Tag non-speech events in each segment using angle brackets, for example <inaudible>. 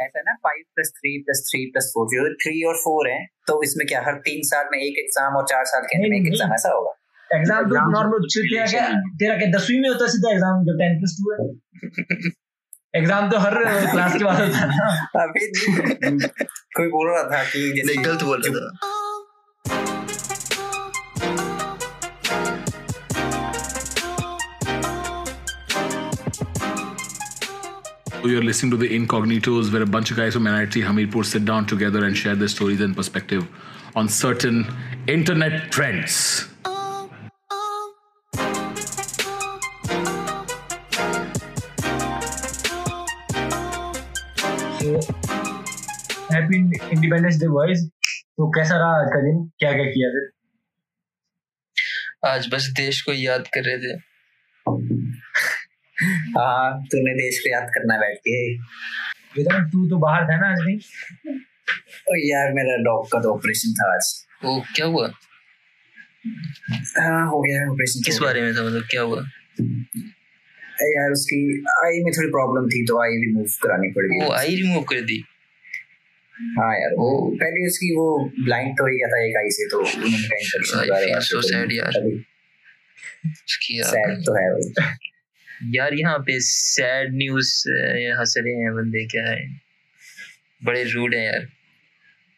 ऐसा ना five plus three plus three plus four जो थ्री और फोर है तो इसमें क्या हर तीन साल में एक एग्ज़ाम और चार साल के अंदर एक एग्ज़ाम ऐसा होगा? एग्ज़ाम तो नॉर्मल तेरा क्या तेरा क्या दसवीं में होता सीधा एग्ज़ाम जो टेन प्लस टू है? एग्ज़ाम तो हर क्लास के बाद होता है ना। अभी कोई बोल रहा था कि जैसे गलत बोल रहा था। You're listening to the Incognitos, where a bunch of guys from NIT Hamirpur sit down together and share their stories and perspective on certain internet trends. Happy independence day boys तो कैसा रहा आज का दिन क्या क्या किया फिर आज बस देश को याद कर रहे थे हाँ तूने देश को याद करना बैठ के। वेदांत तू तो बाहर था ना आज नहीं ओ यार मेरा डॉग का तो ऑपरेशन था आज। वो क्या हुआ? हाँ हो गया ऑपरेशन किस बारे में था? मतलब क्या हुआ? यार उसकी आई में थोड़ी प्रॉब्लम थी तो आई रिमूव करानी पड़ गई। वो आई रिमूव कर दी? हाँ यार वो पहले उसकी वो ब्लाइंड तो ही गया था एक आई से तो उन्होंने कहा infection I feel so sad यार। उसकी सैड तो है वो। यार यहाँ पे सैड न्यूज़ हंस रहे हैं बंदे क्या है? बड़े रूड है यार।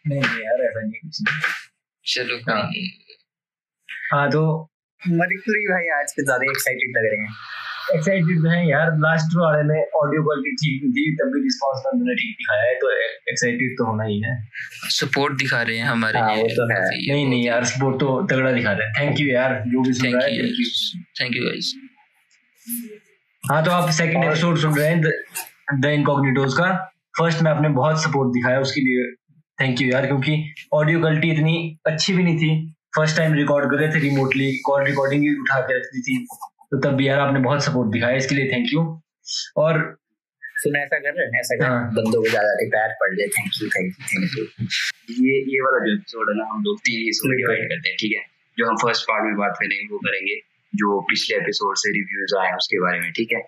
नहीं यार ऐसा नहीं कुछ चलो हाँ। हाँ तो मरिकुरी भाई आज के ज़्यादा एक्साइटेड लग रहे हैं। एक्साइटेड है यार लास्ट वाले में ऑडियो क्वालिटी ठीक नहीं थी तब भी रिस्पॉन्स उन्होंने ठीक दिखाया है तो एक्साइटेड तो होना ही है। सपोर्ट दिखा रहे हैं हमारे। हाँ, वो लिए तो है। नहीं नहीं यार सपोर्ट तो तगड़ा दिखा रहे हैं। थैंक यू यार जो भी सुन थैंक रहा है you thank you thank you guys हाँ तो आप सेकंड एपिसोड सुन रहे हैं द इनकॉग्निटोज का। फ़र्स्ट में आपने बहुत सपोर्ट दिखाया उसके लिए। थैंक यू यार क्योंकि ऑडियो क्वालिटी इतनी अच्छी भी नहीं थी। फ़र्स्ट टाइम रिकॉर्ड कर रहे थे रिमोटली कॉल रिकॉर्डिंग ही उठा के रखती थी। तो तब भी यार आपने बहुत सपोर्ट दिखाया इसके लिए थैंक यू और सुना ऐसा कर रहे हैं ऐसा कर हाँ। बंदों को ज़्यादा पैर पड़ ले thank you thank you thank you ये ये वाला जो एपिसोड है ना हम लोग तीन हिस्सों में डिवाइड करते हैं ठीक है? जो हम फ़र्स्ट पार्ट में बात करेंगे वो करेंगे। जो पिछले एपिसोड से रिव्यूज़ आए हैं उसके बारे में ठीक है?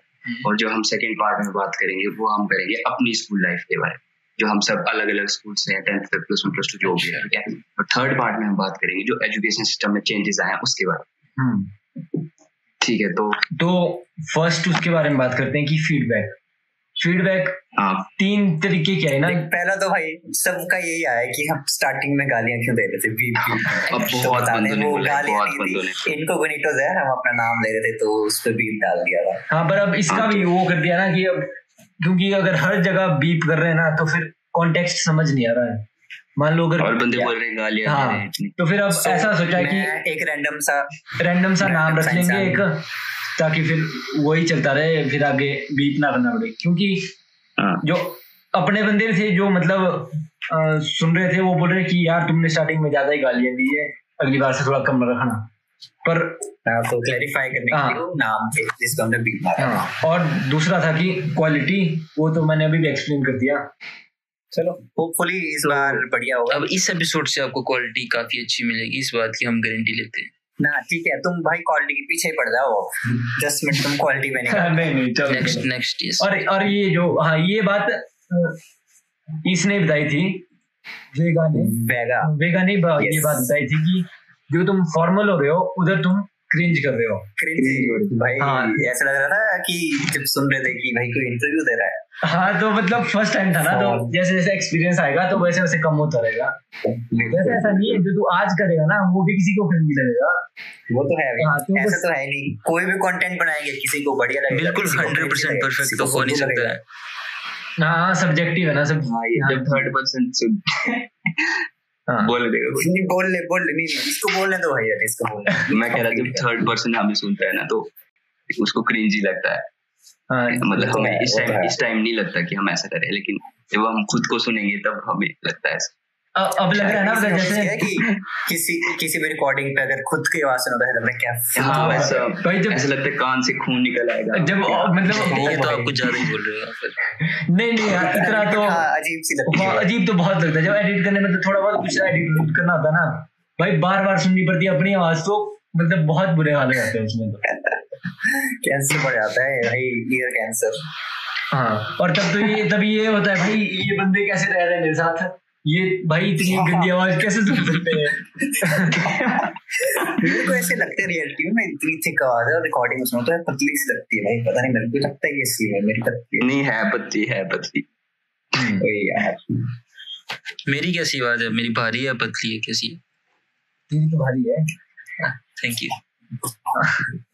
और जो हम सेकेंड पार्ट में बात करेंगे वो हम करेंगे अपनी स्कूल लाइफ के बारे में जो हम सब अलग अलग स्कूल से हैं टेंथ तक प्लस वन प्लस टू जो भी है ठीक है? और थर्ड पार्ट में हम बात करेंगे जो एजुकेशन सिस्टम में चेंजेस आए हैं उसके बारे में। हम्म, ठीक है तो तो फ़र्स्ट उसके बारे में बात करते हैं कि फीडबैक फीडबैक हाँ तीन तरीके के है ना? पहला तो भाई सबका यही आया कि हम स्टार्टिंग में गालियाँ क्यों दे रहे थे? बीप बीप <laughs> अब तो बहुत दें, वो गालियाँ। इनको गणितोज है हम अपना नाम ले रहे थे तो उस पर बीप डाल दिया था। हाँ पर अब इसका हाँ, भी वो कर दिया ना कि अब क्योंकि अगर हर जगह बीप कर रहे हैं ना तो फिर कॉन्टेक्स्ट समझ नहीं आ रहा है। मान लो अगर और बंदे बोल रहे हैं गालियाँ दे रहे हैं। तो फिर अब So, ऐसा सोचा कि एक रैंडम सा रैंडम सा नाम रख लेंगे एक। ताकि फिर वही चलता रहे फिर आगे बीप ना करना पड़े। क्योंकि हाँ। जो अपने बंदे थे जो मतलब अ, सुन रहे थे वो बोल रहे कि यार तुमने स्टार्टिंग में ज़्यादा ही गालियाँ दी है अगली बार से थोड़ा कम रखना। पर हाँ, तो क्लैरिफाई करने के हाँ। लिए नाम थे जिसको हमने बीप मारा। हाँ, और दूसरा था कि क्वालिटी वो तो मैंने अभी भी एक्सप्लेन कर दिया। चलो होपफुली इस बार बढ़िया होगा। अब इस एपिसोड से आपको क्वालिटी काफ़ी अच्छी मिलेगी इस बात की हम गारंटी लेते हैं। ना ठीक है तुम भाई क्वालिटी के पीछे ही पड़ जाओ। दस मिनट तुम क्वालिटी में <laughs> नहीं नहीं चलो नेक्स्ट नेक्स्ट और और ये जो हाँ ये बात इसने बताई थी? वेगा ने। बैगा वेगा ने ब- ये Yes. बात बताई थी कि जो तुम फॉर्मल हो रहे हो उधर तुम क्रिंज कर रहे हो। क्रिंज भाई हाँ। ऐसा लग रहा था कि जब सुन रहे थे कि भाई कोई इंटरव्यू दे रहा है। हाँ तो मतलब फ़र्स्ट टाइम था ना तो हाँ। जैसे जैसे एक्सपीरियंस आएगा तो वैसे वैसे कम होता रहेगा। वैसे ऐसा नहीं है जो तू आज करेगा ना वो भी किसी को क्रिंज लगेगा। वो तो है हाँ, तो ऐसा तो है नहीं। कोई भी कंटेंट बनाएँगे किसी को बढ़िया लगेगा बिल्कुल हंड्रेड परसेंट परफेक्ट तो हो नहीं सकता है हाँ सब्जेक्टिव है ना सब। हाँ ये जब थर्ड पर्सन हाँ। बोल देगा नहीं बोल ले बोल ले। नहीं नहीं, इसको बोलने दो भैया इसको बोलने मैं कह रहा जब थर्ड पर्सन हमें सुनता है ना तो उसको क्रिंज ही लगता है। हाँ मतलब तो हमें इस तो टाइम इस टाइम नहीं लगता कि हम ऐसा करें लेकिन जब हम खुद को सुनेंगे तब हमें लगता है अब अब लग रहा है ना जैसे कि किसी किसी भी रिकॉर्डिंग पे अगर खुद की आवाज़ सुना तो है क्या हाँ, तो है। ऐसा। भाई जब- ऐसा लगता है कान से खून निकल आएगा। जब मतलब ये तो आप कुछ ज़्यादा ही बोल रहे हो। नहीं नहीं यार इतना तो हाँ, अजीब सी लगती हाँ, है। अजीब तो बहुत लगता है। जब एडिट करने में तो थोड़ा बहुत कुछ एडिट करना होता है ना। भाई बार बार सुननी पड़ती है अपनी आवाज़ तो मतलब बहुत बुरे हाल हो जाते हैं उसमें तो। कैंसर बढ़ जाता है भाई ईयर कैंसर हाँ और तब तो ये तब ये होता है भाई ये बंदे कैसे रह रहे हैं मेरे साथ? ये भाई इतनी <laughs> गंदी आवाज़ कैसे सुन सकते हैं? <laughs> मेरे को ऐसे लगता है रियलिटी में मैं इतनी थिक आवाज़ है और रिकॉर्डिंग में सुनो तो पतली सी लगती है भाई पता नहीं मेरे को लगता है कि इसलिए है मेरी पतली नहीं है पतली है पतली। वही यार मेरी कैसी आवाज़ है? मेरी भारी है पतली है कैसी है? तेरी तो भारी है। थैंक यू <laughs>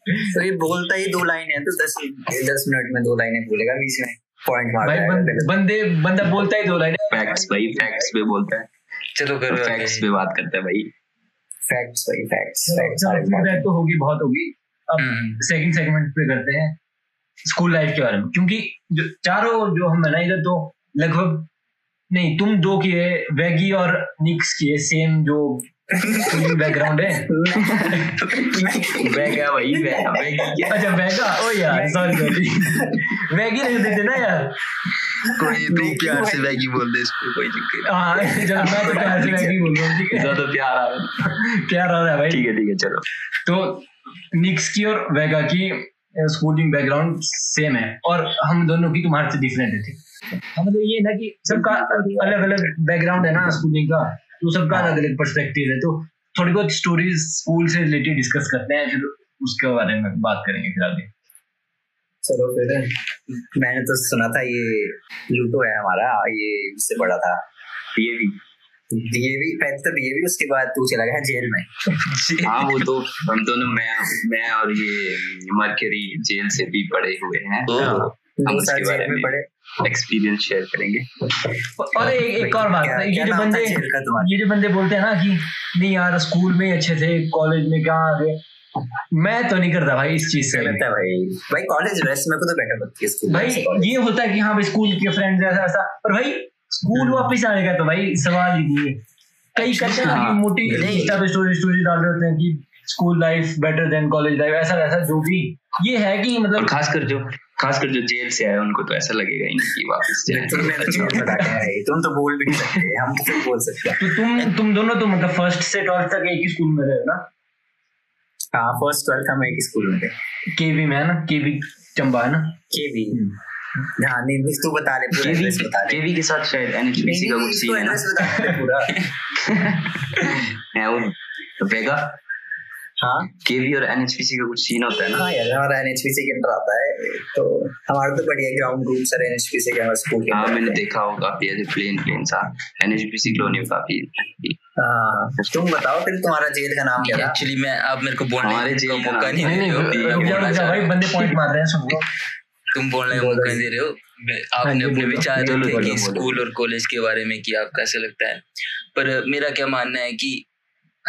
तो ये बोलता ही दो लाइन है तो दस दस मिनट में दो लाइनें बोलेगा बीच में पॉइंट मार भाई बंद, बंदे बंदा बोलता ही दो लाइन। फैक्ट्स भाई फैक्ट्स पे बोलता है। चलो करो फैक्ट्स पे बात करता है भाई। फैक्ट्स भाई फैक्ट्स फीडबैक तो होगी बहुत होगी। अब हम्म। सेकंड सेगमेंट पे करते हैं स्कूल लाइफ के बारे में। क्योंकि जो चारों जो हम है ना इधर तो लगभग नहीं तुम दो किए वैगी और निक्स किए सेम जो बैकग्राउंड है? <laughs> वेगा भाई वेगा वेगा क्या अच्छा वैगा ओ यार सॉरी सॉरी वैगी नहीं देते ना यार? कोई तू प्यार से वैगी बोल दे इसको कोई दिक्कत हाँ चलो मैं तो प्यार से वैगी बोल रहा हूँ ठीक है? ज़्यादा प्यार आ रहा है। प्यार आ रहा है भाई। ठीक है ठीक है चलो। तो निक्स की और वेगा की स्कूलिंग बैकग्राउंड सेम है। और हम दोनों की तुम्हारे से डिफरेंट है ठीक? हाँ, मतलब ये ना कि सबका अलग अलग बैकग्राउंड है ना स्कूलिंग का। तो सबका अलग अलग पर्सपेक्टिव है। तो थोड़ी बहुत स्टोरीज स्कूल से रिलेटेड डिस्कस करते हैं फिर उसके बारे में बात करेंगे फिर आगे चलो फिर मैंने तो सुना था ये लूटो है हमारा ये इससे बड़ा था। ये भी डीएवी पहले तो डीएवी उसके बाद तू चला गया जेल में। <laughs> हाँ वो तो हम दोनों मैं मैं और ये मर्करी जेल से भी पड़े हुए हैं। ओ, हम उसके बारे में में पड़े एक्सपीरियंस शेयर करेंगे। और एक एक और बात क्या- है ये क्या जो बंदे? ये जो बंदे बोलते हैं ना कि नहीं यार स्कूल में अच्छे थे कॉलेज में कहाँ आ गए मैं तो नहीं करता भाई इस चीज़ से। गलत है भाई। भाई कॉलेज वैसे मेरे को तो बेटर लगती है स्कूल भाई ये होता है कि हाँ भाई स्कूल के फ्रेंड्स ऐसा ऐसा। पर भाई स्कूल वापस आने का तो भाई सवाल ही नहीं है। कई करते हैं कि मोटी इंस्टा पे स्टोरी स्टोरी डाल रहे होते हैं कि school life better than college life ऐसा वैसा जो भी। ये है कि मतलब खासकर जो खासकर जो जेल से आए उनको तो ऐसा लगेगा ही नहीं कि वापस तुमने तो जेल में डाले तुम तो बोल भी सकते हम तो बोल सकते हैं। तो तुम तुम दोनों तो मतलब फ़र्स्ट से ट्वेल्थ तक एक ही स्कूल में रहे हो ना? हाँ फ़र्स्ट ट्वेल्थ हम एक ही स्कूल में थे। केवी में है ना? केवी चंबा है ना? केवी। हाँ नहीं तू बता ले पूरा एड्रेस बता ले केवी के साथ शायद एनएचपीसी का कुछ सीन है ना? पूरा। है वो वेगा हाँ? केवी और एनएचपीसी का कुछ सीन होता है ना? हाँ यार हमारा एनएचपीसी के अंदर आता है तो हमारा तो बढ़िया ग्राउंड रूम सर एनएचपीसी के हमारे स्कूल के हाँ। मैंने देखा होगा काफ़ी ऐसे प्लेन प्लेन सा। एनएचपीसी कॉलोनी में काफ़ी। हाँ तुम बताओ फिर तुम्हारा जेल का नाम क्या था? एक्चुअली मैं आप मेरे को बोलने हमारे जेल का मौका नाम- नहीं दे रहे हो। भाई रहे हो। बंदे पॉइंट मार रहे हैं सुन लो। तुम बोलने का बोलो मौका नहीं दे रहे हो? हाँ आपने अपने विचार बोलो, रखे कि स्कूल और कॉलेज के बारे में कि आपको कैसे लगता है। पर मेरा क्या मानना है कि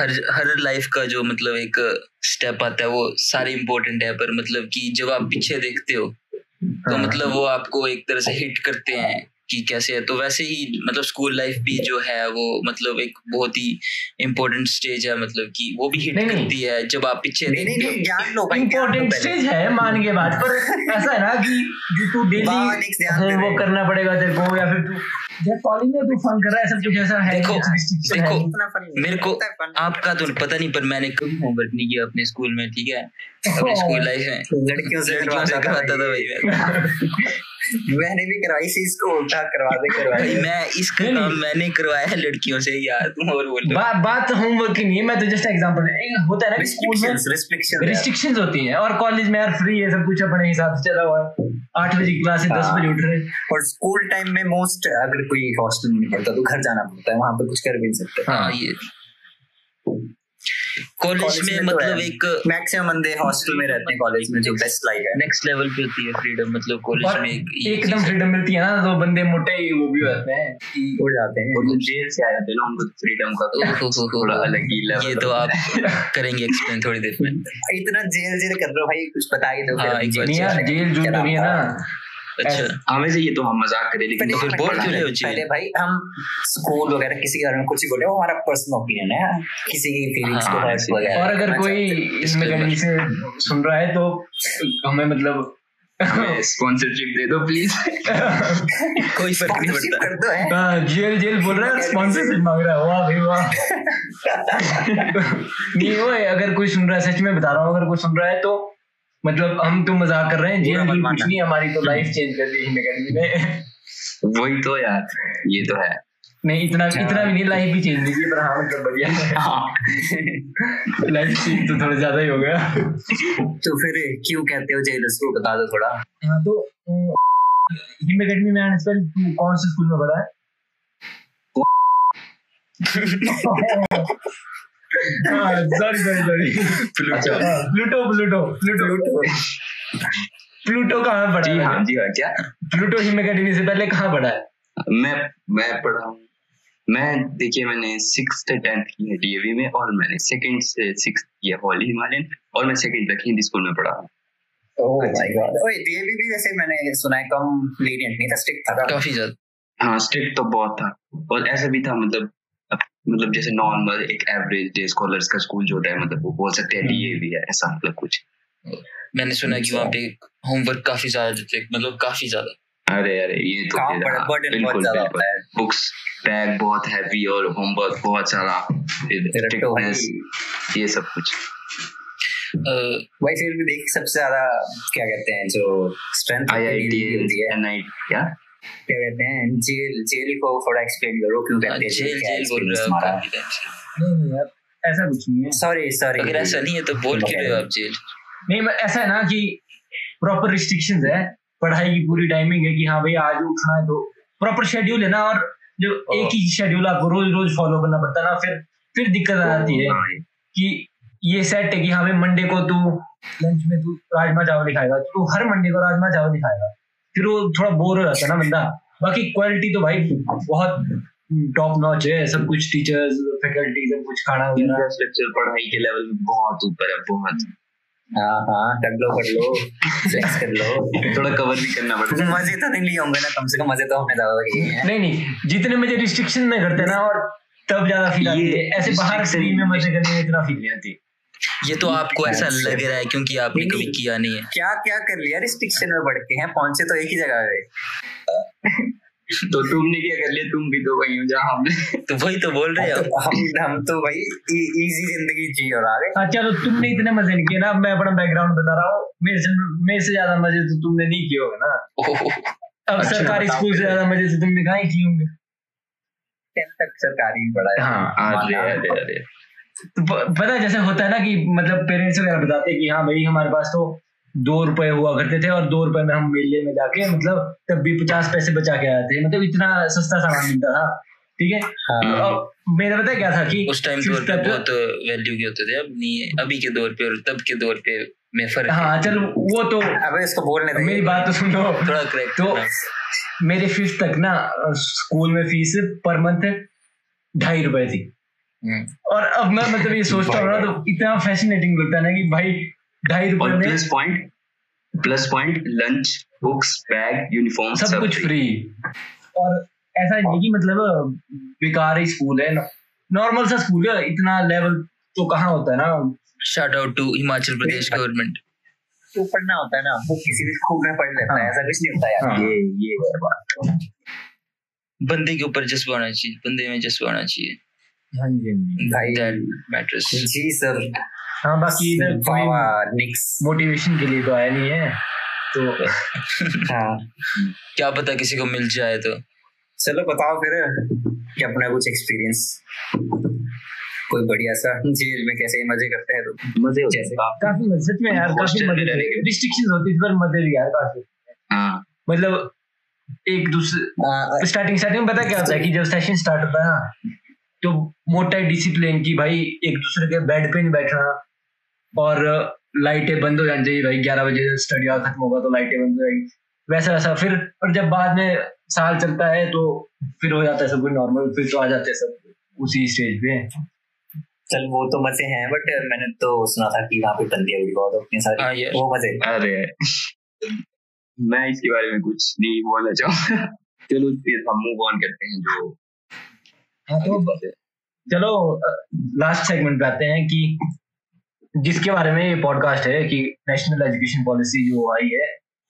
हर हर लाइफ का जो मतलब एक स्टेप आता है वो सारे इम्पोर्टेंट है पर मतलब कि जब आप पीछे देखते हो तो हाँ। मतलब वो आपको एक तरह से हिट करते हैं कि कैसे है? तो वैसे ही मतलब स्कूल लाइफ भी जो है वो मतलब एक बहुत ही इम्पोर्टेंट स्टेज है मतलब कि वो भी हिट। करती है जब आप पीछे नहीं नहीं नहीं ज्ञान लो भाई इम्पोर्टेंट स्टेज है मान के बाद पर ऐसा है ना कि तू डेली वो करना पड़ेगा तेरे को या फिर तू कॉलेज में तू फन कर रहा है सब कुछ ऐसा देखो, कुछ restriction देखो, नहीं। इतना फन मेरे को आपका तो पता नहीं पर मैंने कभी होमवर्क नहीं किया अपने स्कूल में ठीक है? अपने स्कूल लाइफ में। लड़कियों से करवाता था भाई मैंने भी करवाई सी इसको उल्टा करवा दे करवाई मैं इसका काम मैंने करवाया है लड़कियों से यार तुम और बोल बा, बात होमवर्क की नहीं है मैं तो जस्ट एग्जांपल होता है ना स्कूल में रिस्ट्रिक्शंस रिस्ट्रिक्शंस रिस्ट्रिक्शंस होती हैं और कॉलेज में यार फ्री है सब कुछ अपने हिसाब से चला हुआ है। आठ बजे की क्लास है दस हाँ। बजे उठ रहे और स्कूल टाइम में मोस्ट अगर कोई हॉस्टल में नहीं पढ़ता तो घर जाना पड़ता है वहाँ पर कुछ कर भी नहीं सकते। हाँ ये। कॉलेज में तो मतलब एक मैक्सिमम बंदे हॉस्टल में रहते हैं कॉलेज में जो बेस्ट लाइफ है। नेक्स्ट लेवल पे होती है फ्रीडम मतलब कॉलेज में एक एकदम फ्रीडम मिलती है ना तो बंदे मोटे ही वो भी होते हैं उड़ जाते हैं। और जेल से आए होते हैं ना उनको फ्रीडम का तो। <laughs> थोड़ा अलग ही लेवल ये तो आप करेंगे एक्सप्लेन थोड़ी देर में। इतना जेल जेल कर रहे हो भाई कुछ बता ही दो हाँ, जेल जो भी है ना अच्छा। हाँ वैसे ये तो हम मज़ाक करें लेकिन तो फिर बोल क्यों रहे हो? पहले भाई हम स्कूल वगैरह किसी के बारे में कुछ ही बोले वो हमारा पर्सनल ओपिनियन है किसी की फीलिंग्स को हाँ, हर्ट वगैरह। और अगर कोई इसमें कहीं से सुन रहा है तो हमें मतलब स्पॉन्सरशिप दे दो प्लीज़ <laughs> कोई फ़र्क नहीं पड़ता। कर दो है? हाँ, जेल जेल बोल रहा है स्पॉन्सरशिप मांग रहा है। वाह भाई वाह। <laughs> नहीं वो अगर कोई सुन रहा है सच में बता रहा हूँ अगर कोई सुन रहा है तो मतलब हम तो मज़ाक कर रहे हैं जी कुछ नहीं हमारी तो लाइफ चेंज कर दी हिम एकेडमी ने वही तो यार ये तो है। नहीं इतना अच्छा। इतना भी नहीं लाइफ भी चेंज नहीं की पर हाँ मतलब बढ़िया। लाइफ चेंज तो थोड़ा ज़्यादा ही हो गया। तो फिर क्यों कहते हो जेलस को बता दो थोड़ा। हाँ तो हिम अकेडमी में आने से पहले तू कौन से स्कूल में पढ़ा है? <laughs> सॉरी सॉरी सॉरी अच्छा प्लूटो प्लूटो प्लूटो प्लूटो कहाँ पढ़ा जी हाँ? जी हाँ क्या? प्लूटो हिम एकेडमी से पहले कहाँ पढ़ा है? मैं मैं पढ़ा हूँ। मैं देखिए मैंने सिक्स टेंथ की है डीएवी में और मैंने सेकंड से सिक्स किया हॉली हिमालयन और मैं सेकंड तक हिंदी स्कूल में पढ़ा हूँ। ओह माय गॉड डीएवी भी वैसे मैंने सुना है कम lenient नहीं था स्ट्रिक्ट था। काफ़ी ज़्यादा। हाँ स्ट्रिक्ट तो बहुत था। और ऐसा भी था मतलब मतलब जैसे नॉर्मल एक एवरेज डे स्कॉलर्स का स्कूल जो होता है मतलब वो बोल सकते हैं डीएवी है ऐसा मतलब कुछ। मैंने सुना कि। वहाँ पे होमवर्क काफ़ी ज़्यादा देते हैं, मतलब काफ़ी ज़्यादा। अरे अरे ये तो हाँ, बर्डन बहुत बिल्कुल बिल्कुल। बुक्स बैग बहुत हैवी और होमवर्क बहुत सारा तो ये सब कुछ। भाई फिर भी देख सबसे ज़्यादा क्या कहते हैं जो strength I I T N I क्या क्या? कहते हैं जेल जेल को थोड़ा एक्सप्लेन करो क्यों कहते हैं जेल जेल बोल रहे हो नहीं यार ऐसा कुछ नहीं है। सॉरी सॉरी अगर ऐसा नहीं है तो बोल क्यों रहे हो आप जेल? नहीं मैं ऐसा है ना कि प्रॉपर रिस्ट्रिक्शंस है पढ़ाई की पूरी टाइमिंग है कि हाँ भाई आज उठना है तो प्रॉपर शेड्यूल है ना और जो एक ही शेड्यूल आपको रोज रोज फॉलो करना पड़ता है ना फिर फिर दिक्कत आ जाती है हाँ, कि ये सेट है कि हाँ भाई मंडे को तू लंच में तू राजमा चावल ही खाएगा तो हर मंडे को राजमा चावल ही खाएगा। फिर वो थोड़ा बोर हो जाता है ना बंदा। बाकी क्वालिटी तो भाई बहुत टॉप नॉच है सब कुछ टीचर्स फैकल्टी सब कुछ खाना वगैरह। इंफ्रास्ट्रक्चर पढ़ाई के लेवल में बहुत ऊपर है बहुत। हाँ हाँ कर लो कर लो फ्लेक्स कर लो। थोड़ा कवर भी करना पड़ता है मज़े तो नहीं लिए होंगे ना कम से कम मज़े तो हमने ज़्यादा हैं नहीं नहीं जितने मज़े रिस्ट्रिक्शन में करते ना और तब ज़्यादा फील आती है। ऐसे बाहर फ्री में मज़े करने में इतना फील नहीं आती। ये तो आपको ऐसा। लग रहा है क्योंकि आपने कभी किया नहीं है। क्या क्या कर लिया? रिस्ट्रिक्शन में बढ़ के हैं पहुँचे तो एक ही जगह पे तो तुमने क्या कर लिया? तुम भी तो वही हो जहाँ हमने तो वही तो बोल रहे हो। तो हम हम तो भाई इजी ज़िंदगी जी और आ गए। अच्छा तो तुमने इतने मज़े नहीं किए ना। मैं अपना बैकग्राउंड बता रहा हूँ। मेरे से मेरे से ज़्यादा मज़े तो तुमने नहीं किए होंगे ना। अब अच्छा, सरकारी स्कूल से ज़्यादा मज़े तो तुमने कहा ही किए होंगे? टेंथ तक सरकारी ही पढ़ा है हाँ अरे अरे अरे। पता जैसे होता है ना कि मतलब पेरेंट्स वगैरह बताते हैं कि हाँ भाई हमारे पास तो दो रुपए हुआ करते थे और दो रुपए में हम मेले में जाके मतलब तब भी पचास पैसे बचा के आए थे। मतलब इतना सस्ता सामान मिलता था ठीक है? हाँ। और मेरा पता क्या था कि उस टाइम पे तक- बहुत वैल्यू के होते थे। अब नहीं है। अभी के दौर पे और तब के दौर पे में फ़र्क हाँ। चल वो तो अबे इसको बोलने दे। मेरी बात तो सुन। लो थोड़ा करेक्ट तो मेरे फिफ्थ तक ना स्कूल में फ़ीस पर मंथ ढाई रुपए थी। और अब मैं मतलब ये सोचता हूँ ना तो इतना फैसिनेटिंग लगता है ना कि भाई ढाई रुपए में plus point plus point lunch books bag uniform सब कुछ फ्री और ऐसा नहीं कि मतलब बेकार ही स्कूल है। नॉर्मल सा स्कूल है इतना लेवल तो कहाँ होता है ना? Short out to Himachal Pradesh government तो पढ़ना होता है ना वो किसी भी स्कूल में पढ़ लेता है हाँ। ऐसा कुछ नहीं होता यार। हाँ। ये ये बात। बंदे के ऊपर जज्बा होना चाहिए बंदे में जज्बा होना चाहिए। हाँ जी हाँ भाई दैट जी। सर हाँ बाकी वाह निक्स मोटिवेशन के लिए तो आया नहीं है तो हाँ। क्या पता किसी को मिल जाए तो। चलो बताओ फिर कि अपना कुछ एक्सपीरियंस कोई बढ़िया सा। जेल में कैसे मज़े करते हैं तो। मज़े होते जैसे। हैं। काफ़ी मज़े में यार काफ़ी मज़े रहने के। रिस्ट्रिक्शन होती थी पर मज़े भी यार काफ़ी। हाँ। मतलब एक दूसरे स्टार्टिंग स्टार्टिंग में पता क्या होता है कि जब सेशन स्टार्ट होता है ना तो मोटा डिसिप्लिन की भाई एक दूसरे के बेड पे नहीं बैठना और लाइटें बंद हो जानी चाहिए भाई ग्यारह बजे स्टडी आवर खत्म होगा तो लाइटें बंद हो जाएगी। वैसा वैसा। फिर और जब बाद में साल चलता है तो फिर हो जाता है सब कुछ नॉर्मल फिर तो आ जाते हैं सब उसी स्टेज पे। चल वो तो मज़े हैं बट मैंने तो सुना था कि वहाँ पे बंदियाँ भी बहुत होती हैं हाँ सारी वो मज़े अरे। मैं इसके बारे में कुछ नहीं बोलना चाहूँगा। <laughs> चलो फिर हम मूव ऑन करते हैं जो हाँ तो चलो लास्ट सेगमेंट पे आते हैं कि जिसके बारे में ये पॉडकास्ट है कि नेशनल एजुकेशन पॉलिसी जो आई है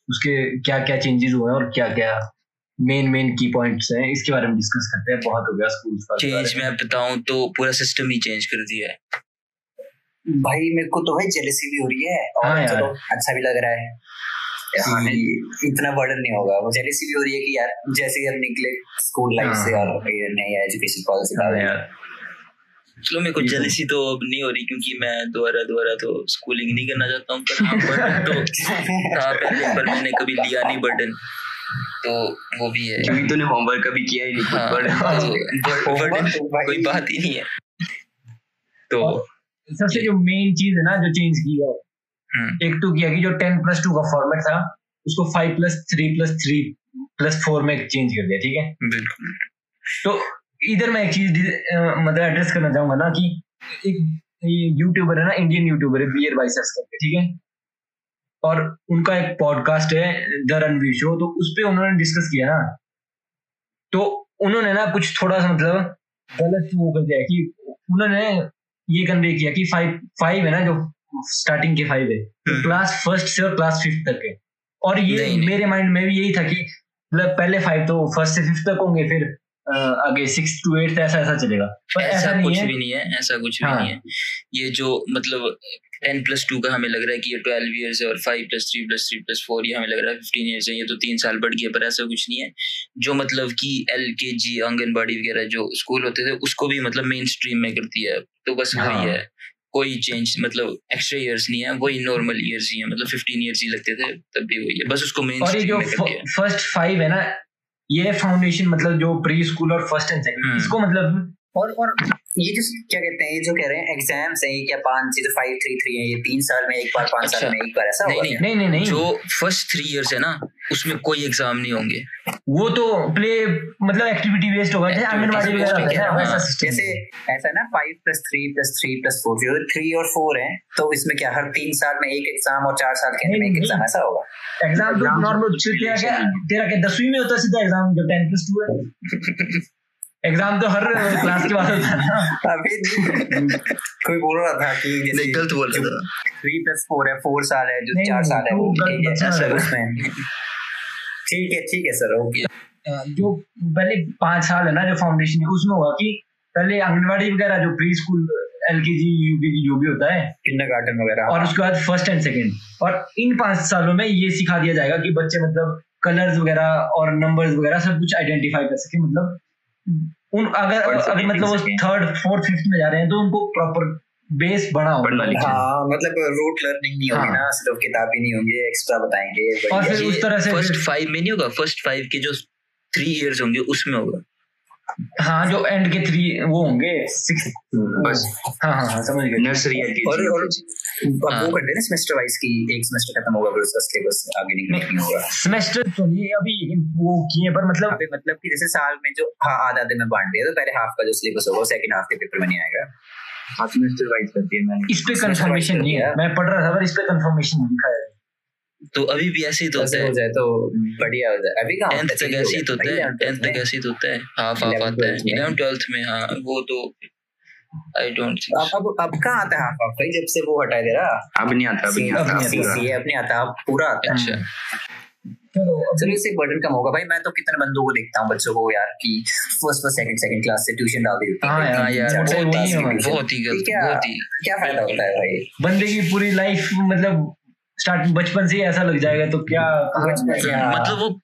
उसके क्या क्या चेंजेस हुए हैं और क्या क्या मेन मेन की पॉइंट्स हैं इसके बारे में डिस्कस करते हैं। बहुत हो गया स्कूल का। चेंज मैं बताऊँ तो पूरा सिस्टम ही चेंज कर दिया है। भाई मेरे को तो भाई जेलसी भी हो रही है और हाँ चलो अच्छा भी लग रहा है। इतना बर्डन नहीं होगा। वो जेलसी भी हो रही है कि यार जैसे ही हम निकले स्कूल लाइफ से हाँ। और ये नई एजुकेशन पॉलिसी हाँ यार। चलो मेरे को जेलसी तो अब नहीं हो रही क्योंकि मैं दोबारा दोबारा तो स्कूलिंग नहीं करना चाहता हूँ पर हाँ बर्डन तो था <laughs> पहले पर मैंने कभी लिया नहीं बर्डन तो वो भी है। क्योंकि तूने होमवर्क कभी किया ही नहीं हाँ, बड़े तो बर्डन तो भाई- कोई बात ही नहीं है। तो सबसे जो मेन चीज़ है ना जो चेंज की है हम्म, एक तो किया कि जो टेन प्लस टू का फॉर्मेट था उसको five plus three plus three plus four में चेंज कर दिया ठीक है? बिल्कुल। तो इधर मैं एक चीज़ मतलब एड्रेस करना चाहूँगा ना कि एक यूट्यूबर है ना इंडियन यूट्यूबर है बियर बाइसेप्स करके ठीक है? और उनका एक पॉडकास्ट है द रणवीर शो तो उस पे उन्होंने डिस्कस किया ना। तो उन्होंने ना कुछ थोड़ा सा मतलब गलत वो कर दिया कि उन्होंने ये कन्वे किया कि फाइव फाइव है ना जो स्टार्टिंग के फाइव है। क्लास फ़र्स्ट से और क्लास फिफ्थ तक है और ये नहीं, नहीं। मेरे माइंड में भी यही था कि मतलब पहले फाइव तो फ़र्स्ट से फिफ्थ तक होंगे फिर आगे सिक्स टू एट ऐसा ऐसा चलेगा पर ऐसा, ऐसा कुछ भी नहीं है ऐसा कुछ भी हाँ। नहीं है ये जो मतलब टेन प्लस टू का हमें लग रहा है कि ये ट्वेल्व ईयर्स है और five plus three plus three plus four ये हमें लग रहा है फिफ्टीन ईयर्स है ये तो तीन साल बढ़ गया पर ऐसा कुछ नहीं है जो मतलब कि एल के जी आंगनबाड़ी वगैरह जो स्कूल होते थे उसको भी मतलब मेन स्ट्रीम में करती है तो बस हाँ। वही है कोई चेंज मतलब एक्स्ट्रा ईयर्स नहीं है वही नॉर्मल ईयर्स ही है मतलब फिफ्टीन ईयर्स ही लगते थे तब भी वही है बस उसको मेन और ये जो फ़र्स्ट फाइव है ना ये फाउंडेशन मतलब जो प्री स्कूल और फ़र्स्ट एंड सेकंड। इसको मतलब और और ये जो क्या कहते हैं ये जो कह रहे हैं एग्ज़ाम्स हैं ये क्या पाँच जो फाइव थ्री थ्री है ये तीन साल में एक बार पाँच अच्छा। साल में एक बार ऐसा नहीं नहीं नहीं नहीं नहीं। जो फ़र्स्ट थ्री ईयर्स है ना उसमें कोई एग्ज़ाम नहीं होंगे। वो तो प्ले मतलब एक्टिविटी बेस्ड होगा जैसे आंगनबाड़ी वगैरह होता है हाँ। जैसे ऐसा ना five plus three plus three plus four जो थ्री और फोर है तो इसमें क्या हर तीन साल में एक एग्ज़ाम और चार साल के अंदर में एक एग्ज़ाम ऐसा होगा? एग्ज़ाम तो नॉर्मल है। तेरा क्या दसवीं में होता है सीधा एग्ज़ाम जब टेन प्लस टू है। <laughs> एग्ज़ाम तो हर क्लास के बाद होता है ना। अभी कोई बोल रहा था कि नहीं जैसे गलत बोल रहा था। थ्री प्लस फोर है फोर साल है जो नहीं, चार साल है तू वो ऐसा उसमें ठीक है ठीक है सर ओके जो पहले पाँच साल है ना जो फाउंडेशन है उसमें होगा कि पहले आंगनबाड़ी वगैरह जो प्री स्कूल एल के जी यू के जी जो भी होता है किंडर गार्डन वगैरह। और उसके बाद फ़र्स्ट एंड सेकंड और इन पाँच सालों में ये सिखा दिया जाएगा कि बच्चे मतलब कलर्स वगैरह और नंबर्स वगैरह सब कुछ आइडेंटिफाई कर सके मतलब उन अगर अभी अगर मतलब वो थर्ड फोर्थ फिफ्थ में जा रहे हैं तो उनको प्रॉपर बेस बड़ा होगा। हाँ मतलब रूट लर्निंग नहीं होगी हाँ। ना सिर्फ़ किताब ही नहीं होंगे एक्स्ट्रा बताएँगे और फिर उस तरह से फ़र्स्ट फाइव में नहीं होगा फ़र्स्ट फाइव के जो थ्री इयर्स होंगे उसमें होगा। हाँ जो एंड के थ्री वो होंगे बस। हाँ हाँ हाँ समझ गए नर्सरी एल और और अब हाँ। वो करते हैं सेमेस्टर वाइज की एक सेमेस्टर खत्म होगा फिर उसका सिलेबस आगे नहीं होगा। सेमेस्टर तो नहीं अभी वो किए पर मतलब अभी मतलब कि जैसे साल में जो हाँ आधा आधे में बांट दिया तो पहले हाफ़ का जो सिलेबस होगा सेकंड हाफ़ के पेपर में नहीं आएगा। हाँ सेमेस्टर वाइज कर दिया मैंने। इस पे कंफर्मेशन नहीं है। मैं पढ़ रहा था पर इस पे कंफर्मेशन नहीं दिखाया। है। तो अभी भी ऐसे ही तो होता है हो। तो बढ़िया हो जाए। अभी कहाँ टेंथ तक ऐसे ही तो। होता है। टेंथ तक ऐसे ही तो होता है। हाफ़ हाफ़ आता है। इलेवन ट्वेल्थ में हाँ वो तो आई डोंट अब अब अब कहाँ आता है हाफ़ हाफ़? भाई जब से वो हटा दे रहा अब नहीं आता अब नहीं आता नहीं अब नहीं आता अब पूरा आता है। अच्छा। चलो इससे बर्डन कम होगा। भाई मैं तो कितने बंदों को देखता हूँ बच्चों को यार कि first first second second class से ट्यूशन डाल देते हाँ। यार, हाँ। बहुत ही गलत बहुत ही क्या फ़ायदा होता है भाई? बंदे की पूरी लाइफ मतलब स्टार्ट बचपन से ही ऐसा लग जाएगा तो क्या कहाँ बचपन से, हाँ। मतलब वो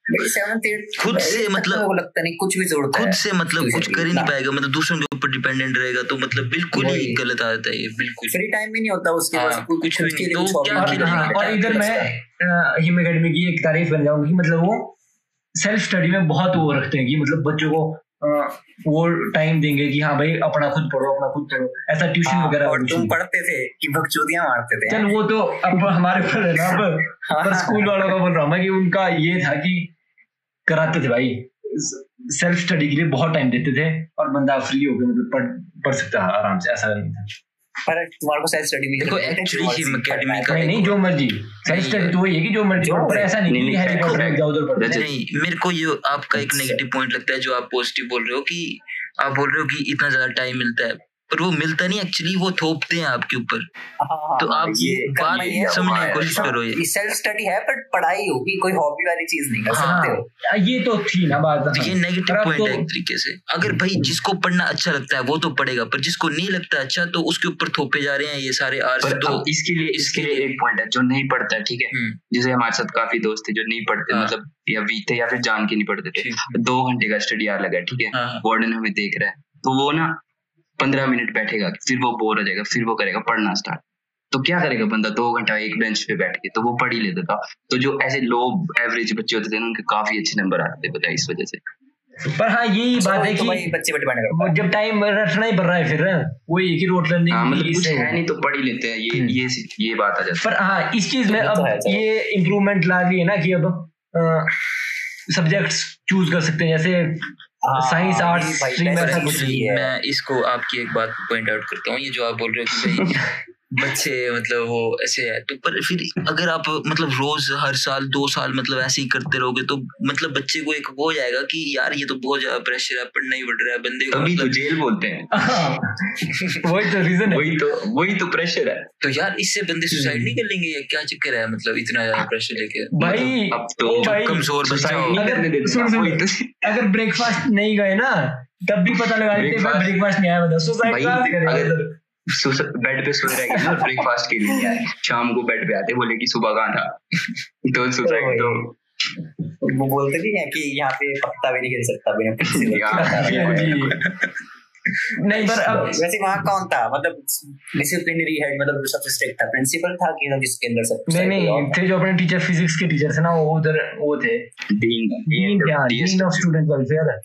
खुद से मतलब- वो लगता नहीं कुछ भी जोड़ता खुद से मतलब कुछ कर ही नहीं पाएगा मतलब दूसरों के ऊपर डिपेंडेंट रहेगा तो मतलब बिल्कुल ही। गलत आदत है ये बिल्कुल। फ्री टाइम भी नहीं होता उसके हाँ, पास कुछ कुछ भी नहीं, तो क्या और, हाँ, है, इधर मैं हिम अकेडमी की एक तारीफ़ करना चाहूँगा कि मतलब वो सेल्फ स्टडी में बहुत वो रखते हैं कि मतलब बच्चों को वो टाइम देंगे कि हाँ भाई अपना खुद पढ़ो अपना खुद पढ़ो ऐसा ट्यूशन हाँ, वगैरह और तुम पढ़ते थे कि बकचोदियाँ मारते थे। चल वो तो अब हमारे ऊपर है ना अब हाँ। पर स्कूल वालों का बोल रहा हूँ कि उनका ये था कि कराते थे भाई। सेल्फ स्टडी के लिए बहुत टाइम देते थे और बंदा फ्री होकर मतलब पढ़ पढ़ सकता था आराम से ऐसा नहीं था। पर तुम्हारे को सेल्फ स्टडी भी देखो, है, पढ़ना का- नहीं जो मर्ज़ी। सेल्फ स्टडी तो वही है कि जो मर्ज़ी। पर ऐसा नहीं कि हैरी पॉटर में जाओ उधर पढ़ो नहीं मेरे को ये आपका एक। नेगेटिव पॉइंट लगता है जो आप पॉजिटिव बोल रहे हो कि आप बोल रहे हो कि इतना ज़्यादा टाइम मिलता है। पर वो मिलता नहीं एक्चुअली वो थोपते हैं आपके ऊपर। हाँ, तो हाँ, आप ये बात ही है, समझने की कोशिश करो ये। सेल्फ स्टडी है पर पढ़ाई होगी कोई हॉबी वाली चीज़ नहीं कर सकते हो। हाँ। ये तो थी ना बात। तो ये हाँ। नेगेटिव पॉइंट तो- है एक तरीके से। अगर भाई जिसको पढ़ना अच्छा लगता है वो तो पढ़ेगा पर जिसको नहीं लगता अच्छा तो उसके ऊपर थोपे जा रहे हैं ये सारे आर्स तो। इसके लिए इसके लिए एक पॉइंट है जो नहीं पढ़ता है ठीक है? हम्म, जैसे हमारे साथ काफ़ी दोस्त थे जो नहीं पढ़ते हाँ। मतलब या वीक थे या फिर जान के नहीं पढ़ते थे। दो घंटे का स्टडी आर लगा ठीक है? हाँ, हाँ। वार्डन हमें देख रहा है। तो वो ना पंद्रह मिनट बैठेगा फिर वो बोर हो जाएगा फिर वो करेगा पढ़ना स्टार्ट तो क्या करेगा बंदा? दो घंटा एक बेंच पे बैठ के तो वो पढ़ ही लेता था। तो जो ऐसे लो एवरेज बच्चे होते थे ना उनके काफ़ी अच्छे नंबर आते थे है इस वजह से। पर हाँ यही बात है तो कि बच्चे डिपेंड वो जब टाइम रटना ही पड़ रहा है फिर वही एक ही रोट लर्निंग हाँ मतलब कुछ है नहीं तो पढ़ ही लेते हैं ये हम्म। ये ये बात आ जाती है। पर हाँ इस चीज़ में तो अब ये इम्प्रूवमेंट ला रही है ना कि अब सब्जेक्ट्स चूज़ कर सकते हैं जैसे हाँ, साइंस आर्ट्स स्ट्रीम है। मैं इसको आपकी एक बात पॉइंट आउट करता हूँ ये जो आप बोल रहे हो कि भाई <laughs> बच्चे मतलब वो ऐसे है। तो पर फिर अगर आप मतलब रोज हर साल दो साल मतलब ऐसे ही करते रहोगे तो मतलब बच्चे को एक वो हो जाएगा कि यार ये तो बहुत ज़्यादा प्रेशर है पढ़ना ही पड़ रहा है बंदे को तभी तो मतलब जेल बोलते हैं। <laughs> हाँ, वही तो रीजन है। वही तो वही तो प्रेशर है। तो यार इससे बंदे सुसाइड नहीं कर लेंगे? या क्या चक्कर है मतलब इतना ज़्यादा प्रेशर लेके? भाई अब तो कमज़ोर बच्चा हो। अगर- वही तो। अगर ब्रेकफास्ट नहीं गए ना तब भी पता लगा ब्रेकफास्ट नहीं आया मतलब सुसाइड बेड पे सोए रहेंगे ना ब्रेकफास्ट के लिए। आए <laughs> शाम को बेड पे आते बोले कि सुबह कहाँ था? तो सुसाइड तो वो बोलते भी हैं कि यहाँ पे पत्ता भी नहीं गिर सकता बिना। नहीं पर अब वैसे वहाँ कौन था? मतलब डिसिप्लिनरी हेड मतलब जो सबसे स्ट्रिक्ट था। प्रिंसिपल था कि जिसके अंदर सब नहीं नहीं थे जो अपने टीचर फिजिक्स के टीचर थे ना वो उधर वो थे। डीन डीन क्या? Dean of student welfare